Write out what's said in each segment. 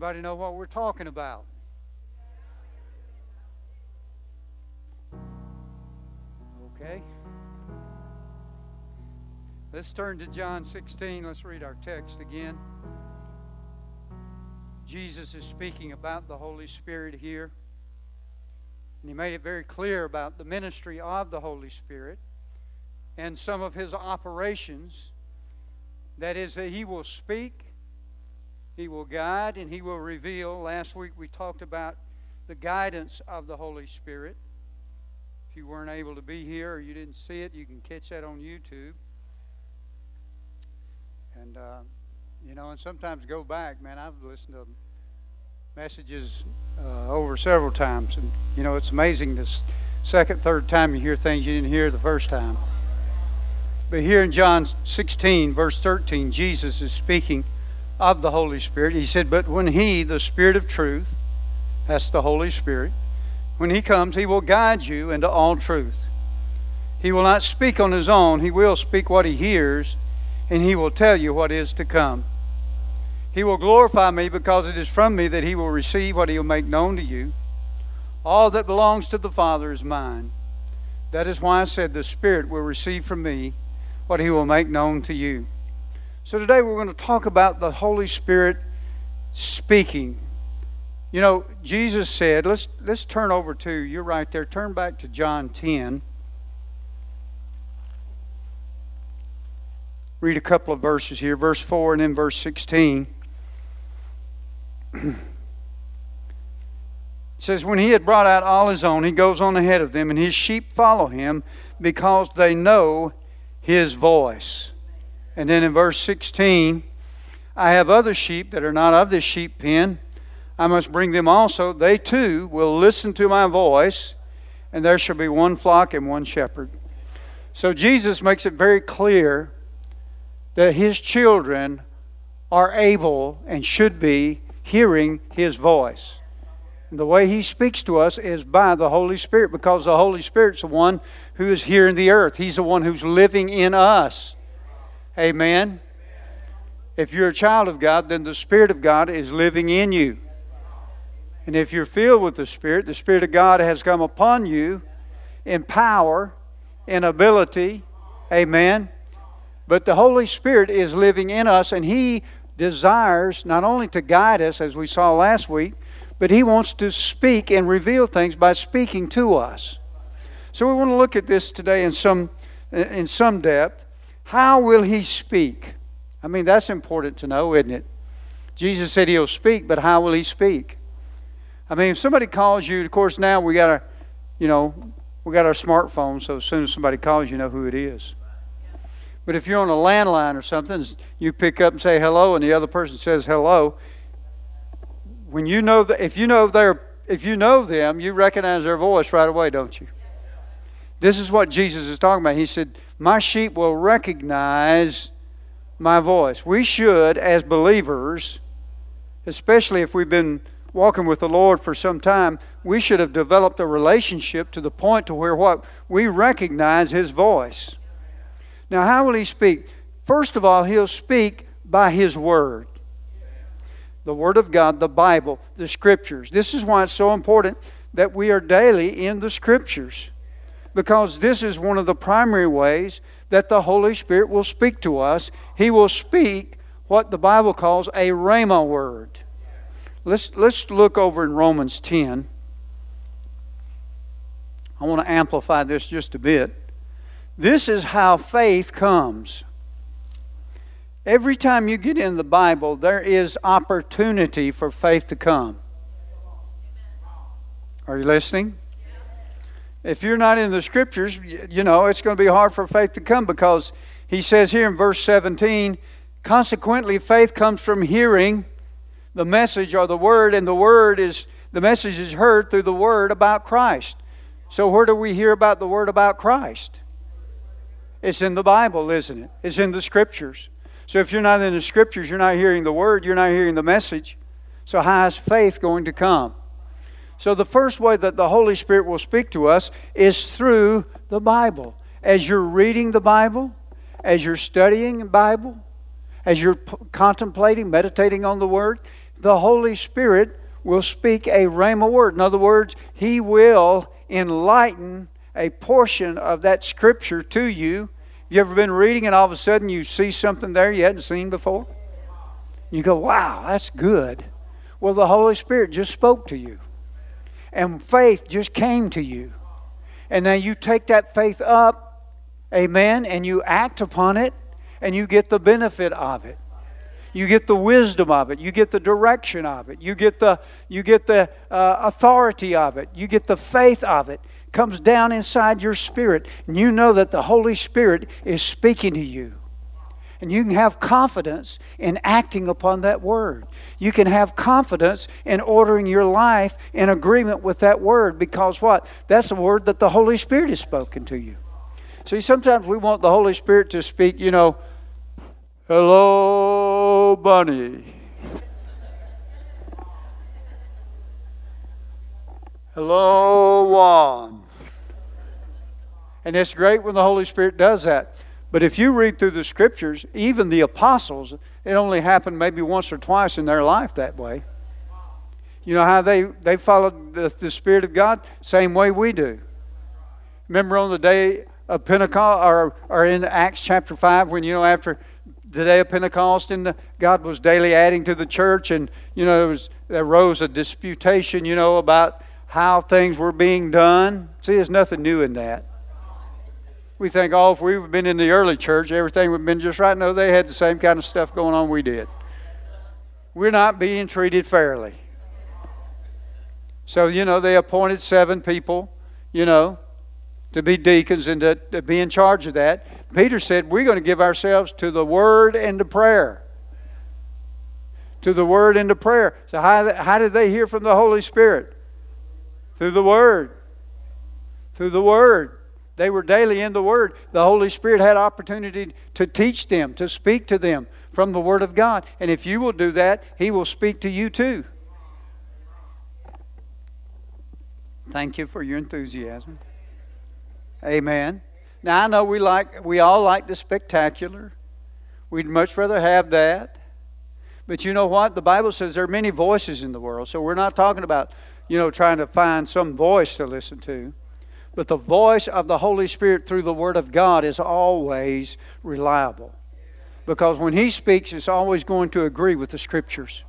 Anybody know what we're talking about? Okay. Let's turn to John 16. Let's read our text again. Jesus is speaking about the Holy Spirit here. And he made it very clear about the ministry of the Holy Spirit and some of his operations. That is, that he will speak, he will guide, and he will reveal. Last week we talked about the guidance of the Holy Spirit. If you weren't able to be here or you didn't see it, you can catch that on YouTube. And, uh, you know, and sometimes go back, man, I've listened to messages uh, over several times. And, you know, it's amazing this second, third time you hear things you didn't hear the first time. But here in John 16, verse 13, Jesus is speaking of the Holy Spirit. He said, But when He, the Spirit of truth, that's the Holy Spirit, when He comes, He will guide you into all truth. He will not speak on His own, He will speak what He hears, and He will tell you what is to come. He will glorify me because it is from me that He will receive what He will make known to you. All that belongs to the Father is mine. That is why I said, The Spirit will receive from me what he will make known to you. So today we're going to talk about the Holy Spirit speaking. You know, Jesus said, let's let's turn over to you're right there. Turn back to John 10. Read a couple of verses here, verse 4 and then verse 16. It says, When he had brought out all his own, he goes on ahead of them, and his sheep follow him because they know his voice. And then in verse 16, I have other sheep that are not of this sheep pen. I must bring them also. They too will listen to my voice, and there shall be one flock and one shepherd. So Jesus makes it very clear that his children are able and should be hearing his voice. And the way he speaks to us is by the Holy Spirit because the Holy Spirit's the one who is here in the earth. He's the one who's living in us. Amen. If you're a child of God, then the Spirit of God is living in you. And if you're filled with the Spirit, the Spirit of God has come upon you in power, in ability. Amen. But the Holy Spirit is living in us, and He desires not only to guide us, as we saw last week, but He wants to speak and reveal things by speaking to us. So we want to look at this today in some, in some depth. How will He speak? I mean, that's important to know, isn't it? Jesus said He'll speak, but how will He speak? I mean, if somebody calls you, of course, now we got our, you know, we got our smartphones, so as soon as somebody calls, you know who it is. But if you're on a landline or something, you pick up and say hello, and the other person says hello. When you know that, if you know their, if you know them, you recognize their voice right away, don't you? This is what Jesus is talking about. He said, "My sheep will recognize my voice." We should, as believers, especially if we've been walking with the Lord for some time, we should have developed a relationship to the point to where what we recognize His voice. Now, how will he speak? First of all, he'll speak by his word. The word of God, the Bible, the scriptures. This is why it's so important that we are daily in the scriptures. Because this is one of the primary ways that the Holy Spirit will speak to us. He will speak what the Bible calls a rhema word. Let's, let's look over in Romans 10. I want to amplify this just a bit. This is how faith comes. Every time you get in the Bible, there is opportunity for faith to come. Are you listening? If you're not in the scriptures, you know, it's going to be hard for faith to come because he says here in verse 17, Consequently, faith comes from hearing the message or the word, and the word is the message is heard through the word about Christ. So, where do we hear about the word about Christ? It's in the Bible, isn't it? It's in the scriptures. So, if you're not in the scriptures, you're not hearing the word, you're not hearing the message. So, how is faith going to come? So, the first way that the Holy Spirit will speak to us is through the Bible. As you're reading the Bible, as you're studying the Bible, as you're p- contemplating, meditating on the Word, the Holy Spirit will speak a rhema word. In other words, He will enlighten a portion of that Scripture to you. You ever been reading and all of a sudden you see something there you hadn't seen before? You go, wow, that's good. Well, the Holy Spirit just spoke to you, and faith just came to you. And now you take that faith up, amen, and you act upon it, and you get the benefit of it. You get the wisdom of it. You get the direction of it. You get the, you get the uh, authority of it. You get the faith of it. it. Comes down inside your spirit. And you know that the Holy Spirit is speaking to you. And you can have confidence in acting upon that word. You can have confidence in ordering your life in agreement with that word because what? That's a word that the Holy Spirit has spoken to you. See, sometimes we want the Holy Spirit to speak, you know, hello, bunny. Hello, Juan. And it's great when the Holy Spirit does that. But if you read through the scriptures, even the apostles, it only happened maybe once or twice in their life that way. You know how they, they followed the, the Spirit of God? Same way we do. Remember on the day of Pentecost, or, or in Acts chapter 5, when, you know, after the day of Pentecost, and God was daily adding to the church, and, you know, there, was, there arose a disputation, you know, about how things were being done. See, there's nothing new in that we think, oh, if we've been in the early church, everything would have been just right. No, they had the same kind of stuff going on we did. We're not being treated fairly. So, you know, they appointed seven people, you know, to be deacons and to, to be in charge of that. Peter said, We're going to give ourselves to the word and to prayer. To the word and to prayer. So, how, how did they hear from the Holy Spirit? Through the word. Through the word. They were daily in the Word. The Holy Spirit had opportunity to teach them, to speak to them from the Word of God. And if you will do that, He will speak to you too. Thank you for your enthusiasm. Amen. Now I know we like we all like the spectacular. We'd much rather have that. But you know what? The Bible says there are many voices in the world. So we're not talking about, you know, trying to find some voice to listen to. But the voice of the Holy Spirit through the Word of God is always reliable. Because when He speaks, it's always going to agree with the Scriptures.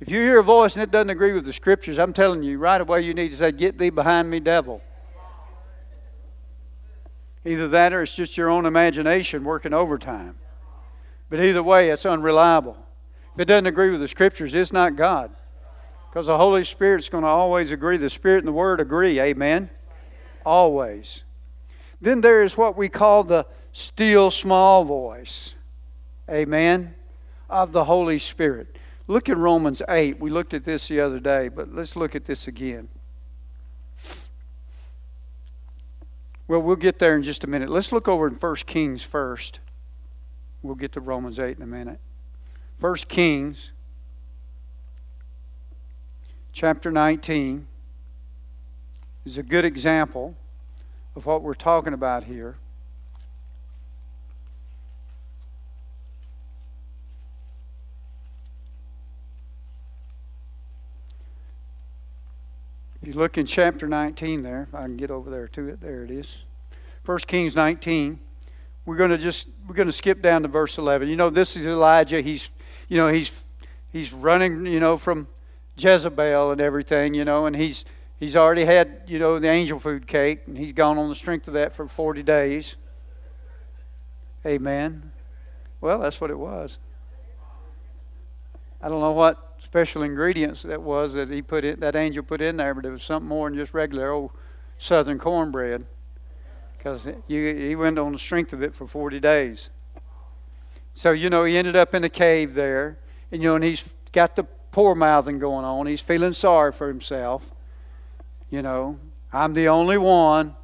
If you hear a voice and it doesn't agree with the Scriptures, I'm telling you, right away you need to say, Get thee behind me, devil. Either that or it's just your own imagination working overtime. But either way, it's unreliable. If it doesn't agree with the Scriptures, it's not God. Because the Holy Spirit's going to always agree. The Spirit and the Word agree. Amen always. Then there is what we call the still small voice. Amen. Of the Holy Spirit. Look in Romans 8. We looked at this the other day, but let's look at this again. Well, we'll get there in just a minute. Let's look over in 1 Kings first. We'll get to Romans 8 in a minute. 1 Kings chapter 19 is a good example of what we're talking about here. If you look in chapter 19 there, if I can get over there to it, there it is. 1 Kings 19. We're going to just we're going to skip down to verse 11. You know, this is Elijah. He's you know, he's he's running, you know, from Jezebel and everything, you know, and he's He's already had, you know, the angel food cake, and he's gone on the strength of that for 40 days. Amen. Well, that's what it was. I don't know what special ingredients that was that he put it, that angel put in there, but it was something more than just regular old southern cornbread. Because he went on the strength of it for 40 days. So, you know, he ended up in a cave there, and, you know, and he's got the poor mouthing going on. He's feeling sorry for himself. You know, I'm the only one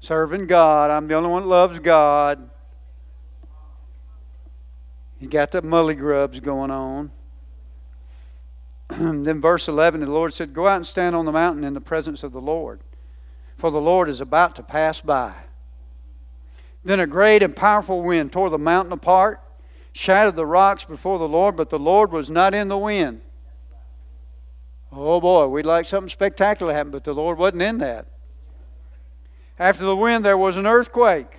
serving God. I'm the only one that loves God. You got the mully grubs going on. then, verse 11, the Lord said, Go out and stand on the mountain in the presence of the Lord, for the Lord is about to pass by. Then a great and powerful wind tore the mountain apart, shattered the rocks before the Lord, but the Lord was not in the wind. Oh boy, we'd like something spectacular to happen, but the Lord wasn't in that. After the wind, there was an earthquake.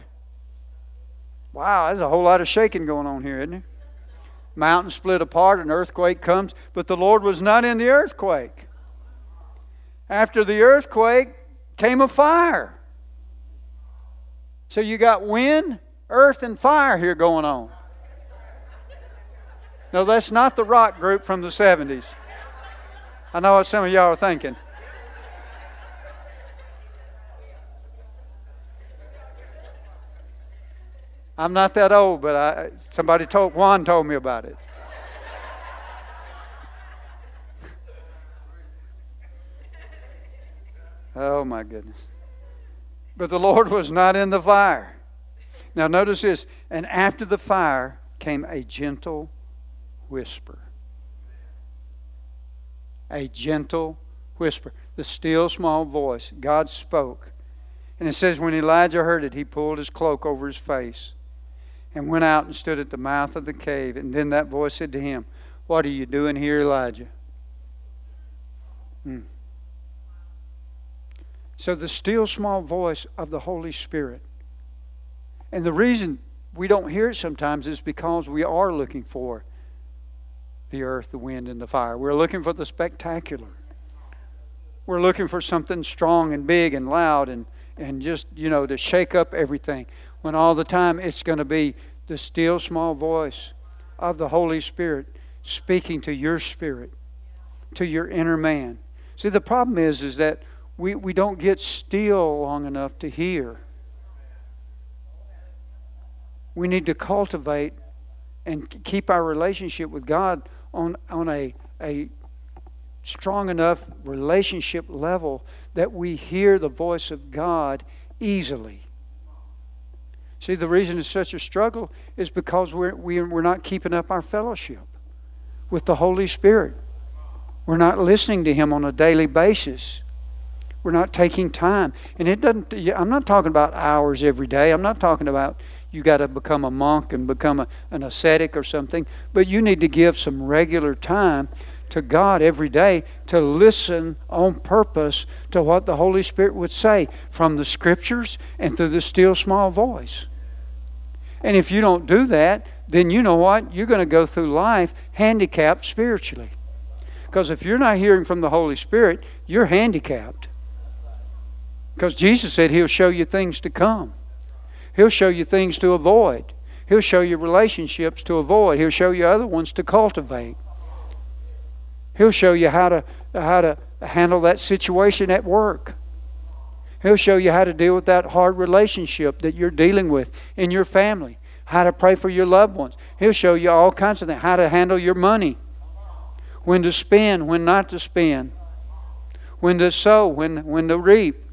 Wow, there's a whole lot of shaking going on here, isn't there? Mountains split apart, an earthquake comes, but the Lord was not in the earthquake. After the earthquake came a fire. So you got wind, earth, and fire here going on. No, that's not the rock group from the 70s. I know what some of y'all are thinking. I'm not that old, but I, somebody told Juan told me about it. oh my goodness. But the Lord was not in the fire. Now notice this, and after the fire came a gentle whisper. A gentle whisper. The still small voice. God spoke. And it says, when Elijah heard it, he pulled his cloak over his face and went out and stood at the mouth of the cave. And then that voice said to him, What are you doing here, Elijah? Hmm. So, the still small voice of the Holy Spirit. And the reason we don't hear it sometimes is because we are looking for the earth, the wind, and the fire. We're looking for the spectacular. We're looking for something strong and big and loud and, and just, you know, to shake up everything when all the time it's going to be the still small voice of the Holy Spirit speaking to your spirit, to your inner man. See, the problem is, is that we, we don't get still long enough to hear. We need to cultivate and keep our relationship with God on, on a, a strong enough relationship level that we hear the voice of God easily. See, the reason it's such a struggle is because we're, we, are we are not keeping up our fellowship with the Holy Spirit. We're not listening to Him on a daily basis. We're not taking time. And it doesn't, I'm not talking about hours every day. I'm not talking about you got to become a monk and become a, an ascetic or something. But you need to give some regular time to God every day to listen on purpose to what the Holy Spirit would say from the Scriptures and through the still small voice. And if you don't do that, then you know what? You're going to go through life handicapped spiritually. Because if you're not hearing from the Holy Spirit, you're handicapped. Because Jesus said He'll show you things to come, He'll show you things to avoid, He'll show you relationships to avoid, He'll show you other ones to cultivate. He'll show you how to, how to handle that situation at work. He'll show you how to deal with that hard relationship that you're dealing with in your family, how to pray for your loved ones. He'll show you all kinds of things, how to handle your money, when to spend, when not to spend, when to sow, when, when to reap.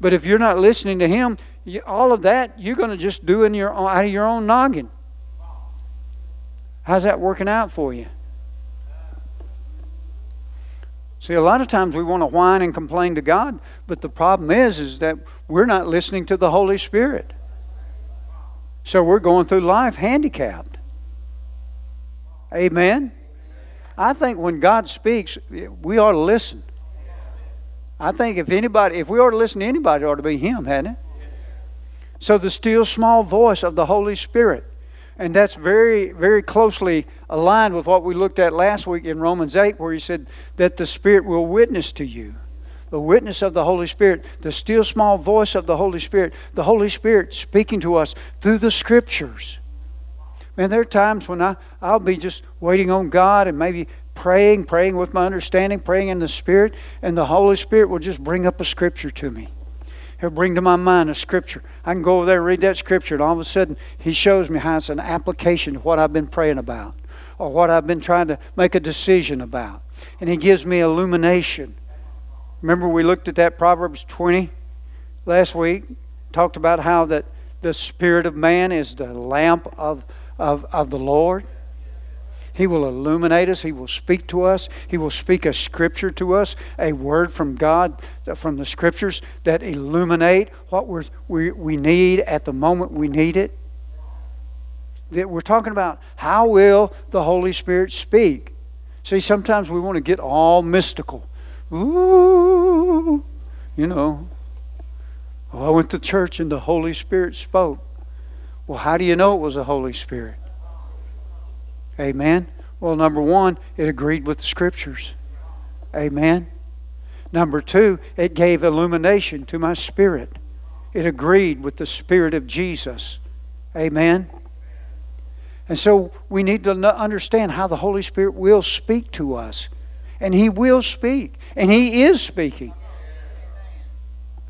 But if you're not listening to Him, you, all of that you're going to just do in your out of your own noggin. How's that working out for you? See, a lot of times we want to whine and complain to God, but the problem is, is that we're not listening to the Holy Spirit. So we're going through life handicapped. Amen? I think when God speaks, we ought to listen. I think if anybody, if we ought to listen to anybody, it ought to be Him, hadn't it? So the still small voice of the Holy Spirit and that's very, very closely aligned with what we looked at last week in Romans 8, where he said that the Spirit will witness to you. The witness of the Holy Spirit, the still small voice of the Holy Spirit, the Holy Spirit speaking to us through the Scriptures. Man, there are times when I, I'll be just waiting on God and maybe praying, praying with my understanding, praying in the Spirit, and the Holy Spirit will just bring up a Scripture to me. He'll bring to my mind a scripture. I can go over there and read that scripture, and all of a sudden, He shows me how it's an application to what I've been praying about or what I've been trying to make a decision about. And He gives me illumination. Remember, we looked at that Proverbs 20 last week, talked about how that the spirit of man is the lamp of, of, of the Lord. He will illuminate us. He will speak to us. He will speak a scripture to us, a word from God, uh, from the scriptures that illuminate what we're, we, we need at the moment we need it. That we're talking about how will the Holy Spirit speak? See, sometimes we want to get all mystical. Ooh, you know. Oh, I went to church and the Holy Spirit spoke. Well, how do you know it was the Holy Spirit? Amen. Well, number one, it agreed with the scriptures. Amen. Number two, it gave illumination to my spirit. It agreed with the Spirit of Jesus. Amen. And so we need to understand how the Holy Spirit will speak to us. And He will speak. And He is speaking.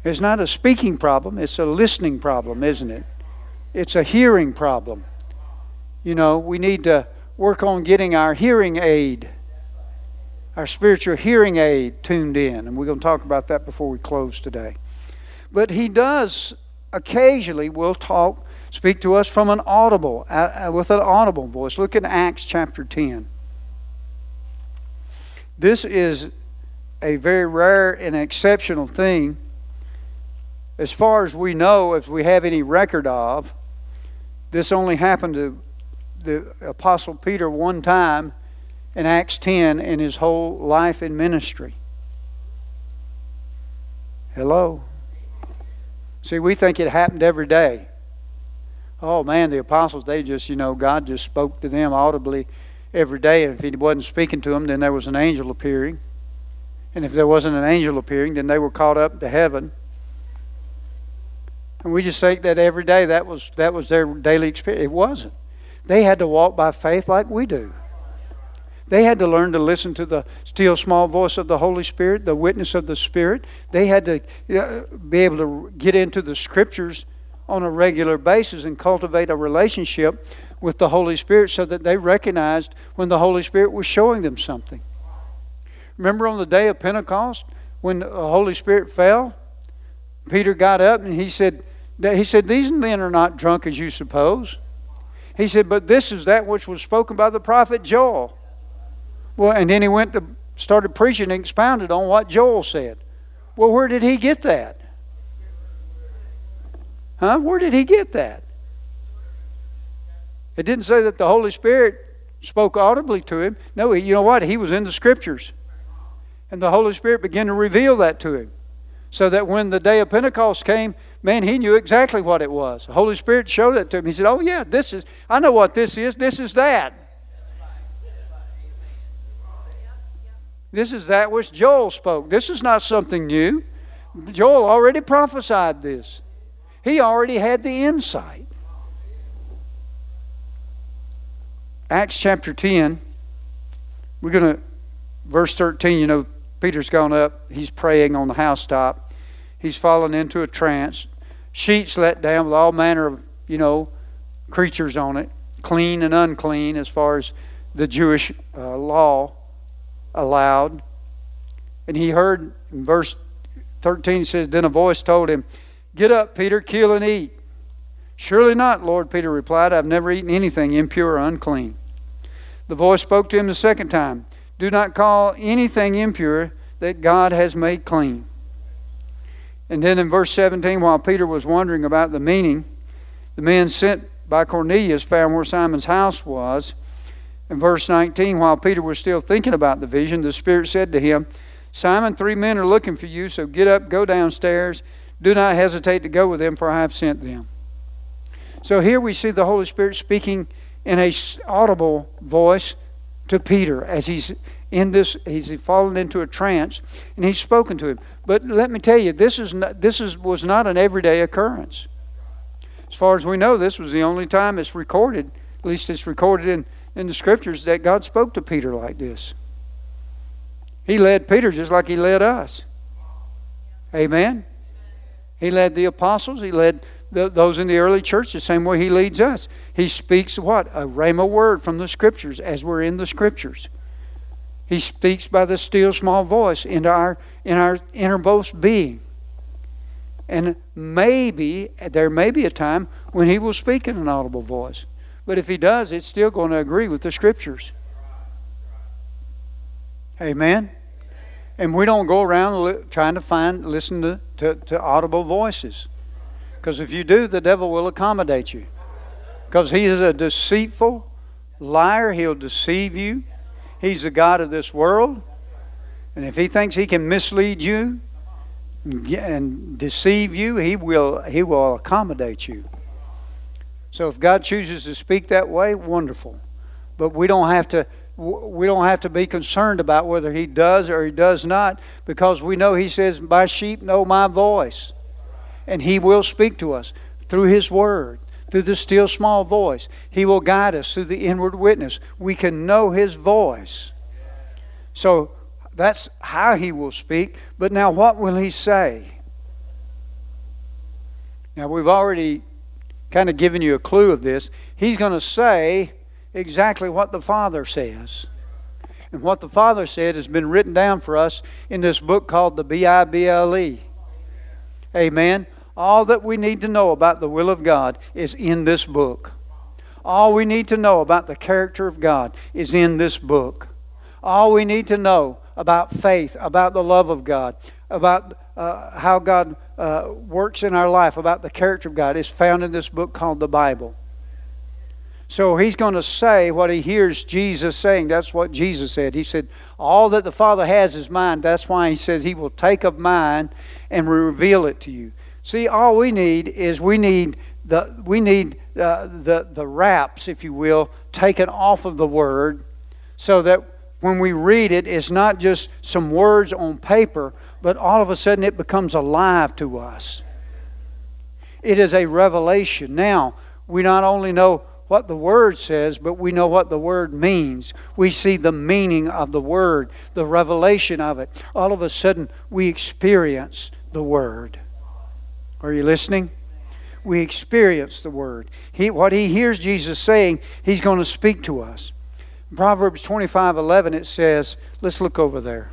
It's not a speaking problem, it's a listening problem, isn't it? It's a hearing problem. You know, we need to work on getting our hearing aid, our spiritual hearing aid tuned in. And we're going to talk about that before we close today. But he does occasionally will talk, speak to us from an audible, uh, with an audible voice. Look at Acts chapter 10. This is a very rare and exceptional thing. As far as we know, if we have any record of, this only happened to the Apostle Peter one time in Acts 10 in his whole life in ministry. Hello? See, we think it happened every day. Oh man, the apostles, they just, you know, God just spoke to them audibly every day. And if He wasn't speaking to them, then there was an angel appearing. And if there wasn't an angel appearing, then they were caught up to heaven. And we just think that every day that was that was their daily experience. It wasn't. They had to walk by faith like we do. They had to learn to listen to the still small voice of the Holy Spirit, the witness of the Spirit. They had to be able to get into the Scriptures on a regular basis and cultivate a relationship with the Holy Spirit so that they recognized when the Holy Spirit was showing them something. Remember on the day of Pentecost when the Holy Spirit fell? Peter got up and he said, he said, These men are not drunk as you suppose. He said, But this is that which was spoken by the prophet Joel. Well, and then he went to started preaching and expounded on what Joel said. Well, where did he get that? Huh? Where did he get that? It didn't say that the Holy Spirit spoke audibly to him. No, you know what? He was in the scriptures. And the Holy Spirit began to reveal that to him. So that when the day of Pentecost came, man, he knew exactly what it was. The Holy Spirit showed it to him. He said, Oh, yeah, this is, I know what this is. This is that. This is that which Joel spoke. This is not something new. Joel already prophesied this, he already had the insight. Acts chapter 10, we're going to, verse 13, you know, Peter's gone up, he's praying on the housetop he's fallen into a trance. Sheets let down with all manner of, you know, creatures on it, clean and unclean as far as the Jewish uh, law allowed. And he heard in verse 13 says, Then a voice told him, Get up, Peter, kill and eat. Surely not, Lord, Peter replied. I've never eaten anything impure or unclean. The voice spoke to him the second time Do not call anything impure that God has made clean. And then in verse 17, while Peter was wondering about the meaning, the men sent by Cornelius found where Simon's house was. In verse 19, while Peter was still thinking about the vision, the Spirit said to him, Simon, three men are looking for you, so get up, go downstairs. Do not hesitate to go with them, for I have sent them. So here we see the Holy Spirit speaking in a audible voice to Peter as he's in this, he's fallen into a trance, and he's spoken to him. But let me tell you, this, is not, this is, was not an everyday occurrence. As far as we know, this was the only time it's recorded, at least it's recorded in, in the scriptures, that God spoke to Peter like this. He led Peter just like he led us. Amen? He led the apostles, he led the, those in the early church the same way he leads us. He speaks what? A rhema word from the scriptures as we're in the scriptures. He speaks by the still small voice into our in our innermost being. And maybe there may be a time when he will speak in an audible voice. But if he does, it's still going to agree with the scriptures. Amen. And we don't go around trying to find, listen to, to, to audible voices. Because if you do, the devil will accommodate you. Because he is a deceitful liar, he'll deceive you. He's the God of this world. And if he thinks he can mislead you and deceive you, he will, he will accommodate you. So if God chooses to speak that way, wonderful. But we don't have to we don't have to be concerned about whether he does or he does not because we know he says, My sheep know my voice. And he will speak to us through his word, through the still small voice. He will guide us through the inward witness. We can know his voice. So that's how he will speak. But now, what will he say? Now, we've already kind of given you a clue of this. He's going to say, exactly what the Father says. And what the Father said has been written down for us in this book called the B I B L E. Amen. All that we need to know about the will of God is in this book. All we need to know about the character of God is in this book. All we need to know about faith, about the love of God, about uh, how God uh, works in our life, about the character of God, is found in this book called the Bible. So he's going to say what he hears Jesus saying. That's what Jesus said. He said, All that the Father has is mine. That's why he says he will take of mine and reveal it to you. See, all we need is we need the we need uh, the the wraps, if you will, taken off of the word, so that when we read it, it's not just some words on paper, but all of a sudden it becomes alive to us. It is a revelation. Now we not only know what the Word says, but we know what the Word means. We see the meaning of the Word, the revelation of it. All of a sudden, we experience the Word. Are you listening? We experience the Word. He, what he hears Jesus saying, he's going to speak to us. Proverbs 25 11, it says, let's look over there.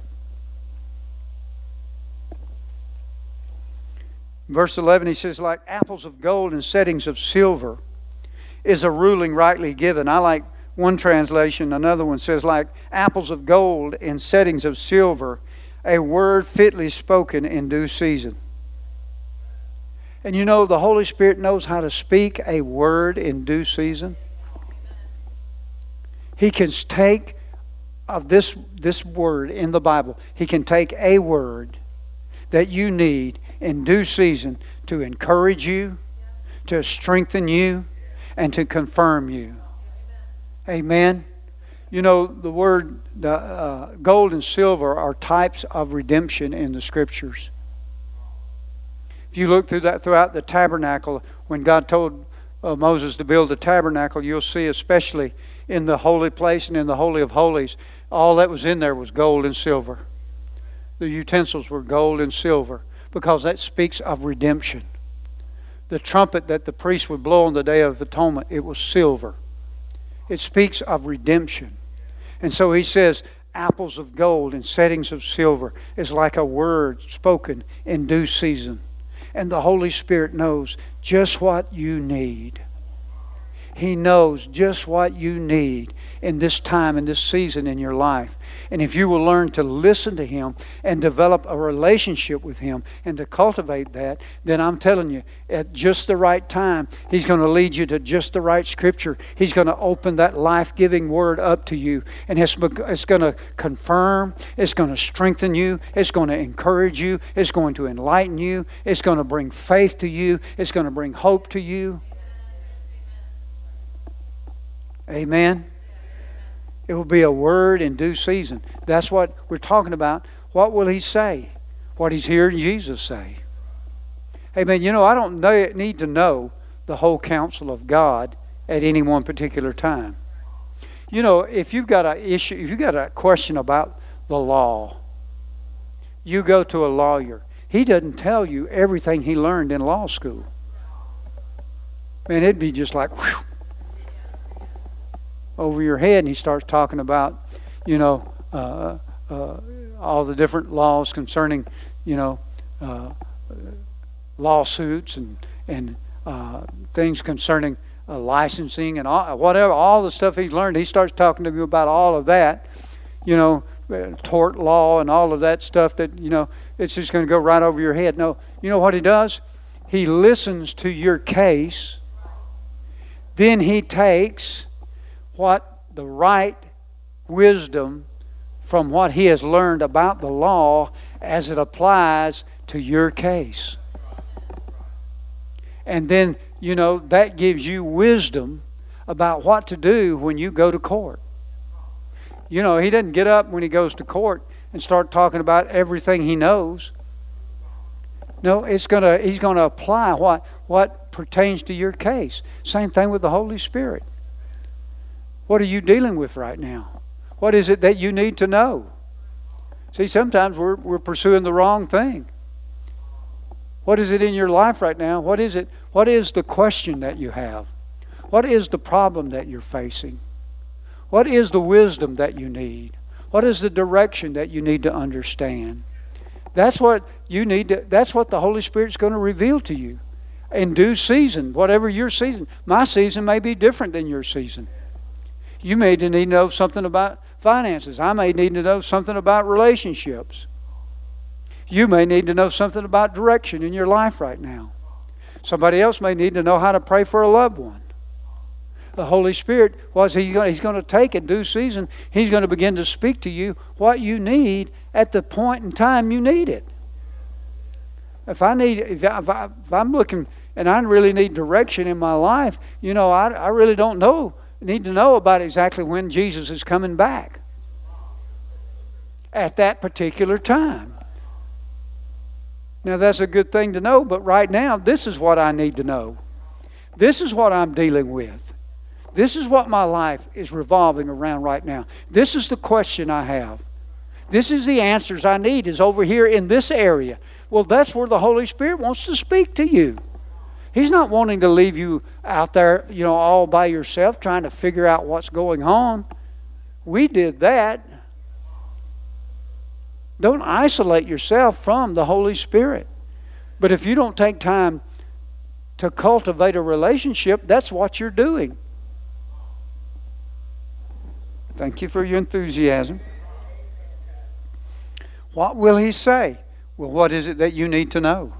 Verse 11, he says, like apples of gold and settings of silver is a ruling rightly given. I like one translation, another one says, like apples of gold in settings of silver, a word fitly spoken in due season. And you know, the Holy Spirit knows how to speak a word in due season. He can take of this, this word in the Bible, he can take a word that you need in due season to encourage you, to strengthen you, and to confirm you. Amen. You know, the word the, uh, gold and silver are types of redemption in the scriptures. If you look through that throughout the tabernacle, when God told uh, Moses to build the tabernacle, you'll see, especially in the holy place and in the Holy of Holies, all that was in there was gold and silver. The utensils were gold and silver because that speaks of redemption the trumpet that the priest would blow on the Day of Atonement, it was silver. It speaks of redemption. And so he says, apples of gold and settings of silver is like a word spoken in due season. And the Holy Spirit knows just what you need. He knows just what you need in this time, in this season in your life. And if you will learn to listen to Him and develop a relationship with Him and to cultivate that, then I'm telling you, at just the right time, He's going to lead you to just the right Scripture. He's going to open that life giving Word up to you. And it's, it's going to confirm, it's going to strengthen you, it's going to encourage you, it's going to enlighten you, it's going to bring faith to you, it's going to bring hope to you. Amen. It will be a word in due season. That's what we're talking about. What will he say? What he's hearing Jesus say. Amen. You know, I don't know, need to know the whole counsel of God at any one particular time. You know, if you've got an issue, if you've got a question about the law, you go to a lawyer. he doesn't tell you everything he learned in law school. Man, it'd be just like whew, over your head, and he starts talking about, you know, uh, uh, all the different laws concerning, you know, uh, lawsuits and and uh, things concerning uh, licensing and all, whatever, all the stuff he's learned. He starts talking to you about all of that, you know, uh, tort law and all of that stuff that you know it's just going to go right over your head. No, you know what he does? He listens to your case. Then he takes what the right wisdom from what he has learned about the law as it applies to your case. And then, you know, that gives you wisdom about what to do when you go to court. You know, he doesn't get up when he goes to court and start talking about everything he knows. No, it's gonna he's gonna apply what what pertains to your case. Same thing with the Holy Spirit. What are you dealing with right now? What is it that you need to know? See, sometimes we're, we're pursuing the wrong thing. What is it in your life right now? What is it? What is the question that you have? What is the problem that you're facing? What is the wisdom that you need? What is the direction that you need to understand? That's what you need to that's what the Holy Spirit's going to reveal to you in due season, whatever your season. My season may be different than your season. You may need to know something about finances. I may need to know something about relationships. You may need to know something about direction in your life right now. Somebody else may need to know how to pray for a loved one. The Holy Spirit, was he He's going to take in due season, He's going to begin to speak to you what you need at the point in time you need it. If I need, if, I, I'm looking and I really need direction in my life, you know, I, I really don't know, need to know about exactly when Jesus is coming back at that particular time. Now, that's a good thing to know, but right now, this is what I need to know. This is what I'm dealing with. This is what my life is revolving around right now. This is the question I have. This is the answers I need, is over here in this area. Well, that's where the Holy Spirit wants to speak to you. He's not wanting to leave you out there, you know, all by yourself trying to figure out what's going on. We did that. Don't isolate yourself from the Holy Spirit. But if you don't take time to cultivate a relationship, that's what you're doing. Thank you for your enthusiasm. What will he say? Well, what is it that you need to know?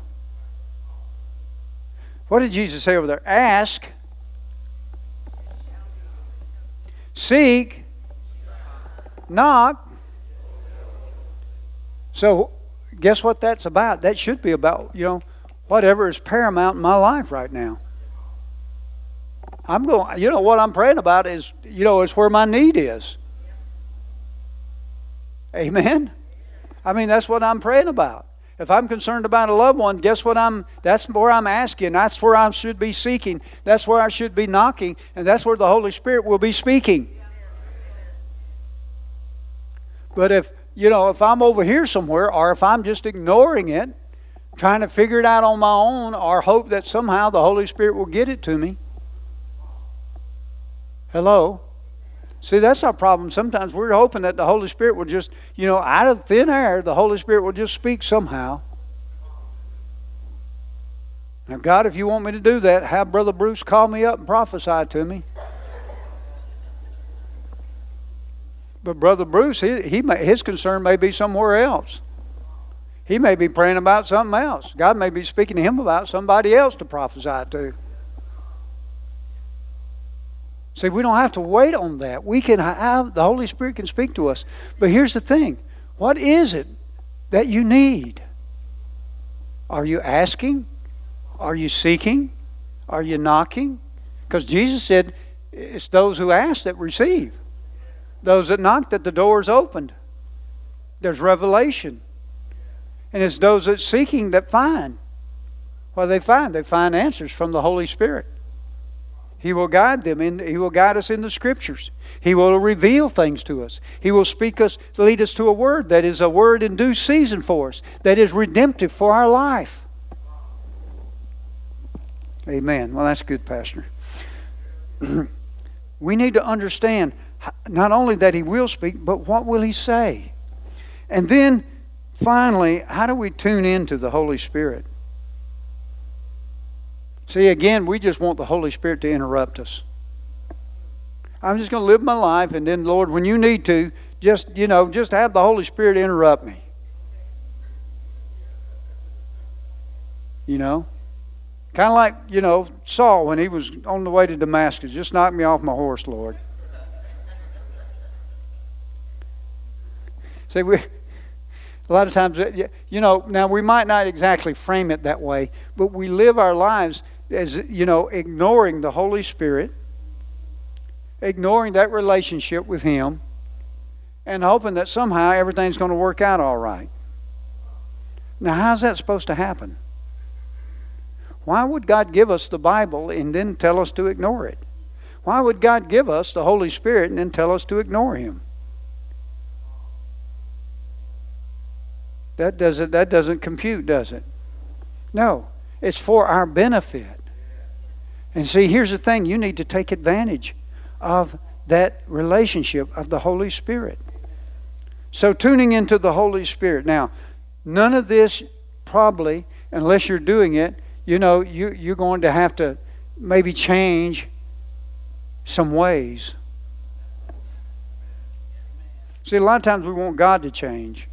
What did Jesus say over there? Ask, seek, knock, so, guess what that's about? That should be about, you know, whatever is paramount in my life right now. I'm going, you know, what I'm praying about is, you know, it's where my need is. Amen? I mean, that's what I'm praying about. If I'm concerned about a loved one, guess what I'm that's where I'm asking. That's where I should be seeking. That's where I should be knocking, and that's where the Holy Spirit will be speaking. But if you know, if I'm over here somewhere or if I'm just ignoring it, trying to figure it out on my own or hope that somehow the Holy Spirit will get it to me. Hello? See, that's our problem. Sometimes we're hoping that the Holy Spirit will just, you know, out of thin air, the Holy Spirit will just speak somehow. Now, God, if you want me to do that, have Brother Bruce call me up and prophesy to me. But Brother Bruce, he, he may, his concern may be somewhere else. He may be praying about something else. God may be speaking to him about somebody else to prophesy to. See, we don't have to wait on that. We can have, the Holy Spirit can speak to us. But here's the thing what is it that you need? Are you asking? Are you seeking? Are you knocking? Because Jesus said, it's those who ask that receive. Those that knock, that the door is opened. There's revelation. And it's those that seeking that find. What they find? They find answers from the Holy Spirit. He will guide them and He will guide us in the Scriptures. He will reveal things to us. He will speak us, lead us to a word that is a word in due season for us, that is redemptive for our life. Amen. Well, that's good, Pastor. we need to understand not only that He will speak, but what will He say? And then, finally, how do we tune into the Holy Spirit? See, again, we just want the Holy Spirit to interrupt us. I'm just going to live my life, and then, Lord, when you need to, just, you know, just have the Holy Spirit interrupt me. You know? Kind of like, you know, Saul when he was on the way to Damascus. Just knock me off my horse, Lord. See, we, a lot of times, uh, you know, now we might not exactly frame it that way, but we live our lives as, you know, ignoring the Holy Spirit, ignoring that relationship with Him, and hoping that somehow everything's going to work out all right. Now, how's that supposed to happen? Why would God give us the Bible and then tell us to ignore it? Why would God give us the Holy Spirit and then tell us to ignore Him? That doesn't, that doesn't compute, does it? No. It's for our benefit. And see, here's the thing you need to take advantage of that relationship of the Holy Spirit. So, tuning into the Holy Spirit. Now, none of this probably, unless you're doing it, you know, you, you're going to have to maybe change some ways. See, a lot of times we want God to change.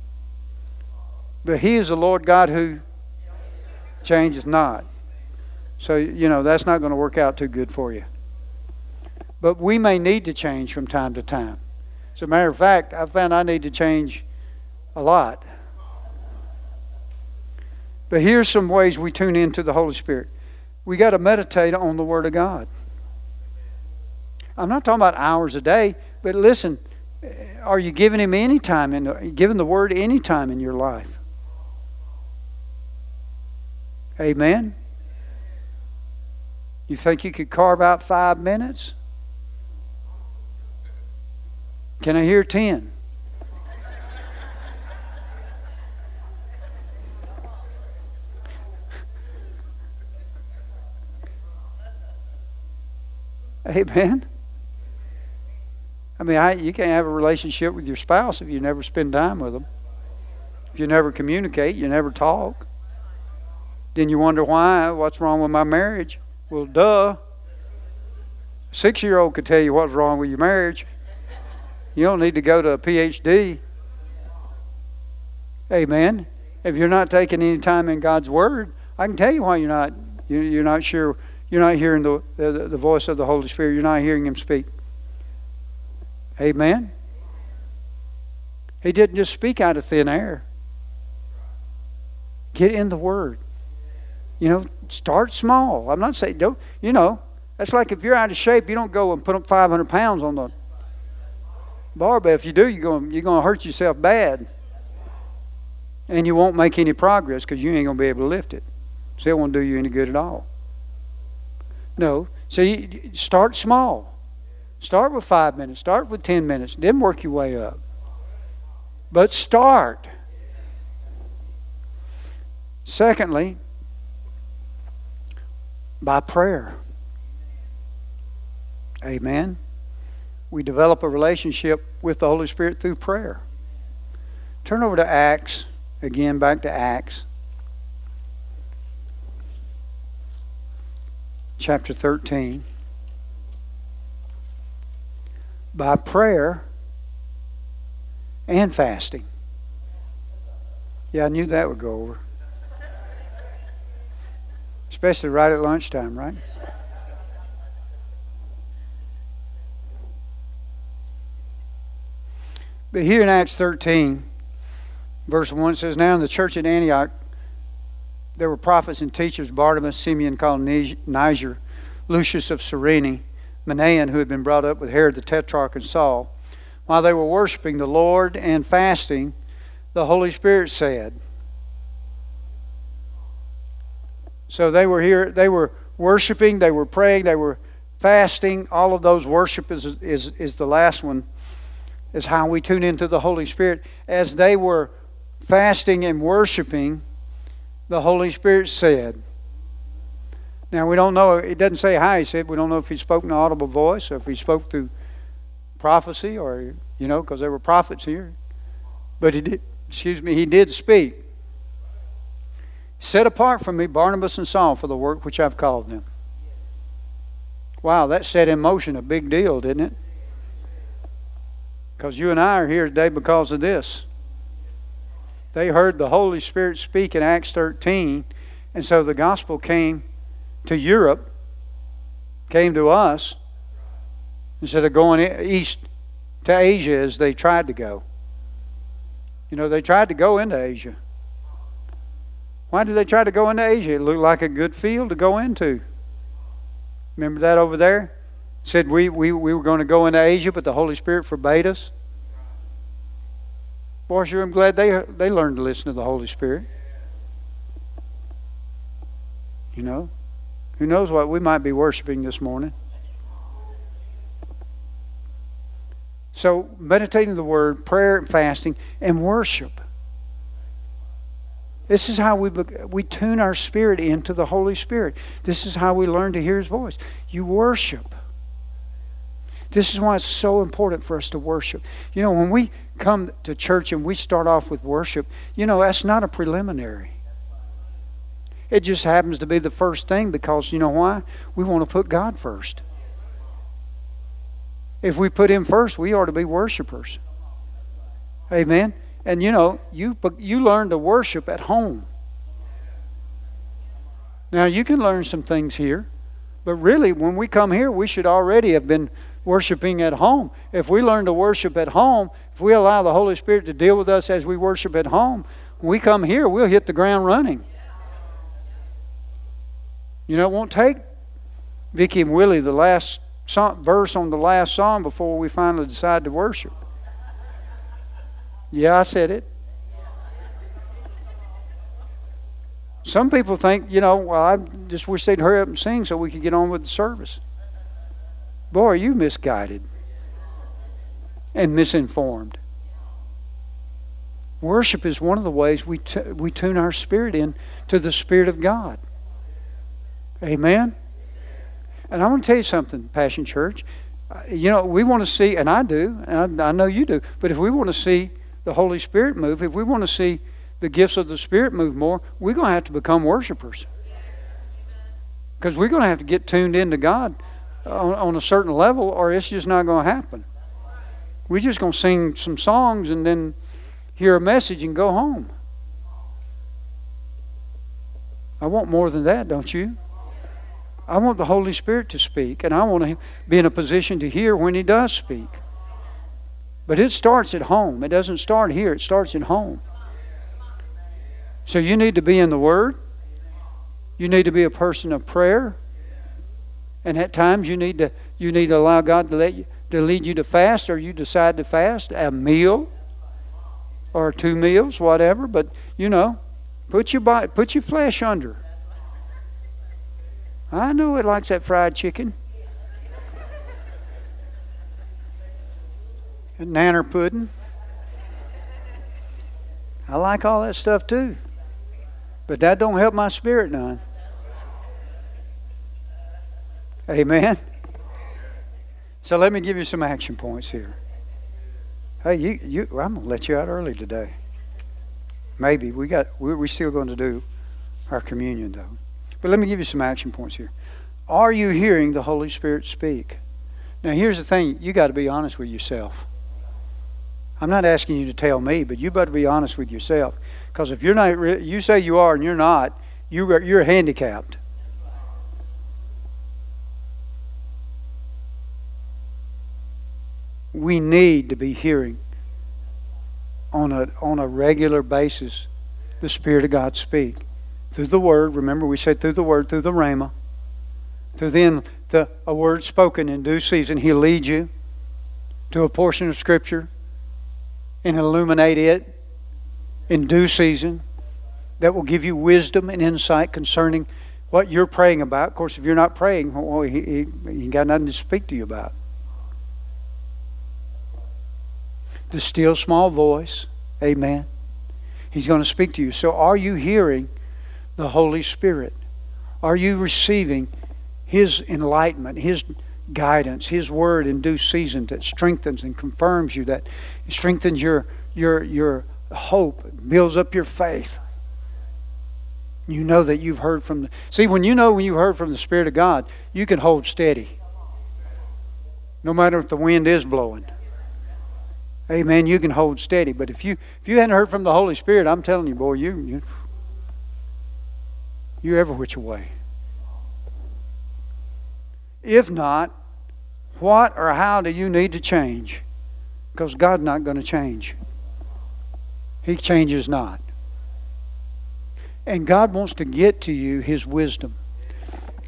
But He is the Lord God who changes not. So, you know, that's not going to work out too good for you. But we may need to change from time to time. As a matter of fact, I found I need to change a lot. But here's some ways we tune into the Holy Spirit. We got to meditate on the Word of God. I'm not talking about hours a day, but listen, eh, are you giving Him any time in giving the Word any time in your life? Amen. You think you could carve out five minutes? Can I hear ten? Amen. I mean, I, you can't have a relationship with your spouse if you never spend time with them. If you never communicate, you never talk. Then you wonder why, what's wrong with my marriage? Well, duh. Six year old could tell you what's wrong with your marriage. You don't need to go to a PhD. Amen. If you're not taking any time in God's Word, I can tell you why you're not. You're not sure. You're not hearing the, the, the voice of the Holy Spirit. You're not hearing Him speak. Amen. He didn't just speak out of thin air. Get in the Word. You know, start small. I'm not saying don't. You know, that's like if you're out of shape, you don't go and put up 500 pounds on the barbell. If you do, you're going you're going to hurt yourself bad, and you won't make any progress because you ain't going to be able to lift it. So it won't do you any good at all. No. So you start small. Start with five minutes. Start with ten minutes. Then work your way up. But start. Secondly, by prayer. Amen. We develop a relationship with the Holy Spirit through prayer. Turn over to Acts, again, back to Acts, chapter 13. By prayer and fasting. Yeah, I knew that would go over especially right at lunchtime, right? But here in Acts 13, verse 1 says, Now in the church at Antioch, there were prophets and teachers Barnabas, Simeon called Niger, Lucius of Cyrene, Manaen, who had been brought up with Herod the Tetrarch and Saul. While they were worshiping the Lord and fasting, the Holy Spirit said, So they were here, they were worshiping, they were praying, they were fasting, all of those worship is, is, is the last one, is how we tune into the Holy Spirit. As they were fasting and worshiping, the Holy Spirit said, now we don't know, it doesn't say how he said, we don't know if he spoke in an audible voice or if he spoke through prophecy or, you know, because there were prophets here. But he did, excuse me, he did speak. Set apart from me Barnabas and Saul for the work which I've called them. Wow, that set in motion a big deal, didn't it? Because you and I are here today because of this. They heard the Holy Spirit speak in Acts 13, and so the gospel came to Europe, came to us, instead of going east to Asia as they tried to go. You know, they tried to go into Asia. Why did they try to go into Asia? It looked like a good field to go into. Remember that over there? Said we, we, we were going to go into Asia, but the Holy Spirit forbade us. Boy, sure, I'm glad they, they learned to listen to the Holy Spirit. You know? Who knows what we might be worshiping this morning? So, meditating the Word, prayer and fasting, and worship. This is how we, we tune our spirit into the Holy Spirit. This is how we learn to hear His voice. You worship. This is why it's so important for us to worship. You know, when we come to church and we start off with worship, you know, that's not a preliminary. It just happens to be the first thing because, you know why? We want to put God first. If we put Him first, we ought to be worshipers. Amen. And you know, you you learn to worship at home. Now you can learn some things here, but really, when we come here, we should already have been worshiping at home. If we learn to worship at home, if we allow the Holy Spirit to deal with us as we worship at home, when we come here, we'll hit the ground running. You know, it won't take Vicky and Willie the last song, verse on the last song before we finally decide to worship. Yeah, I said it. Some people think, you know, well, I just wish they'd hurry up and sing so we could get on with the service. Boy, are you misguided and misinformed. Worship is one of the ways we, t- we tune our spirit in to the Spirit of God. Amen? And I want to tell you something, Passion Church. Uh, you know, we want to see, and I do, and I, I know you do, but if we want to see the Holy Spirit move, if we want to see the gifts of the Spirit move more, we're going to have to become worshipers. Because we're going to have to get tuned into God on, on a certain level, or it's just not going to happen. We're just going to sing some songs and then hear a message and go home. I want more than that, don't you? I want the Holy Spirit to speak, and I want to be in a position to hear when He does speak. But it starts at home. It doesn't start here, it starts at home. So you need to be in the Word. You need to be a person of prayer. And at times you need to you need to allow God to let you to lead you to fast or you decide to fast a meal or two meals, whatever, but you know, put your body, put your flesh under. I know it likes that fried chicken. And nanner pudding. I like all that stuff too. But that don't help my spirit none. Amen. So let me give you some action points here. Hey, you, you I'm gonna let you out early today. Maybe we got we're, we're still going to do our communion though. But let me give you some action points here. Are you hearing the Holy Spirit speak? Now here's the thing: you got to be honest with yourself. I'm not asking you to tell me, but you better be honest with yourself. Because if you're not, you say you are and you're not, you are, you're handicapped. We need to be hearing on a, on a regular basis the Spirit of God speak. Through the Word, remember we said through the Word, through the Rhema, through then the, a word spoken in due season, He'll lead you to a portion of Scripture and illuminate it in due season that will give you wisdom and insight concerning what you're praying about. Of course, if you're not praying, well, he, he, he got nothing to speak to you about. The still small voice, amen. He's going to speak to you. So, are you hearing the Holy Spirit? Are you receiving His enlightenment, His guidance, His word in due season that strengthens and confirms you, that strengthens your your your hope, builds up your faith? You know that you've heard from the. See, when you know when you heard from the Spirit of God, you can hold steady. No matter if the wind is blowing. Amen. You can hold steady. But if you if you hadn't heard from the Holy Spirit, I'm telling you, boy, you you you're every which way. If not, what or how do you need to change? Because God's not going to change. He changes not. And God wants to get to you His wisdom.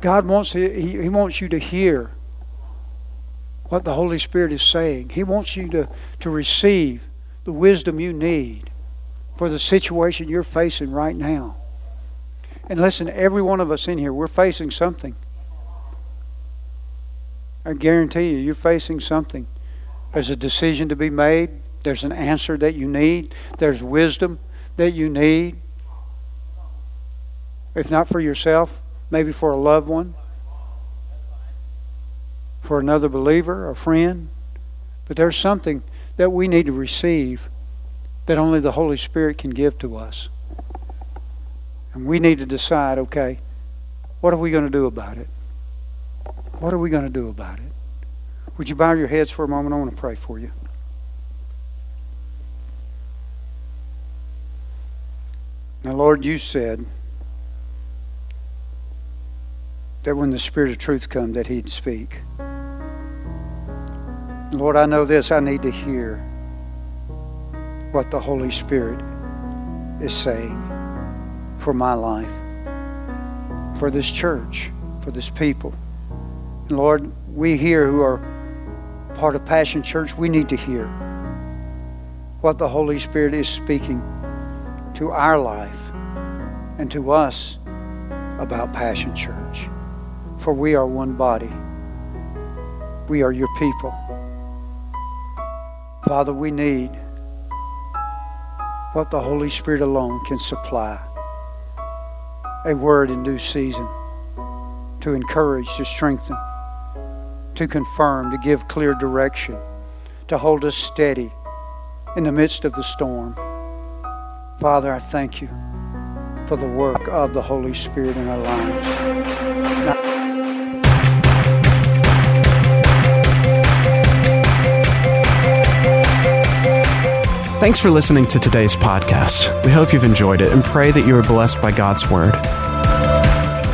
God wants he, he wants you to hear what the Holy Spirit is saying. He wants you to, to receive the wisdom you need for the situation you're facing right now. And listen, every one of us in here, we're facing something. I guarantee you, you're facing something. There's a decision to be made. There's an answer that you need. There's wisdom that you need. If not for yourself, maybe for a loved one, for another believer, a friend. But there's something that we need to receive that only the Holy Spirit can give to us. And we need to decide okay, what are we going to do about it? What are we going to do about it? Would you bow your heads for a moment? I want to pray for you. Now, Lord, you said that when the Spirit of truth comes, that He'd speak. Lord, I know this. I need to hear what the Holy Spirit is saying for my life, for this church, for this people. And Lord, we here who are part of Passion Church, we need to hear what the Holy Spirit is speaking to our life and to us about Passion Church for we are one body. We are your people. Father, we need what the Holy Spirit alone can supply a word in due season to encourage, to strengthen, to confirm, to give clear direction, to hold us steady in the midst of the storm. Father, I thank you for the work of the Holy Spirit in our lives. Thanks for listening to today's podcast. We hope you've enjoyed it and pray that you are blessed by God's Word.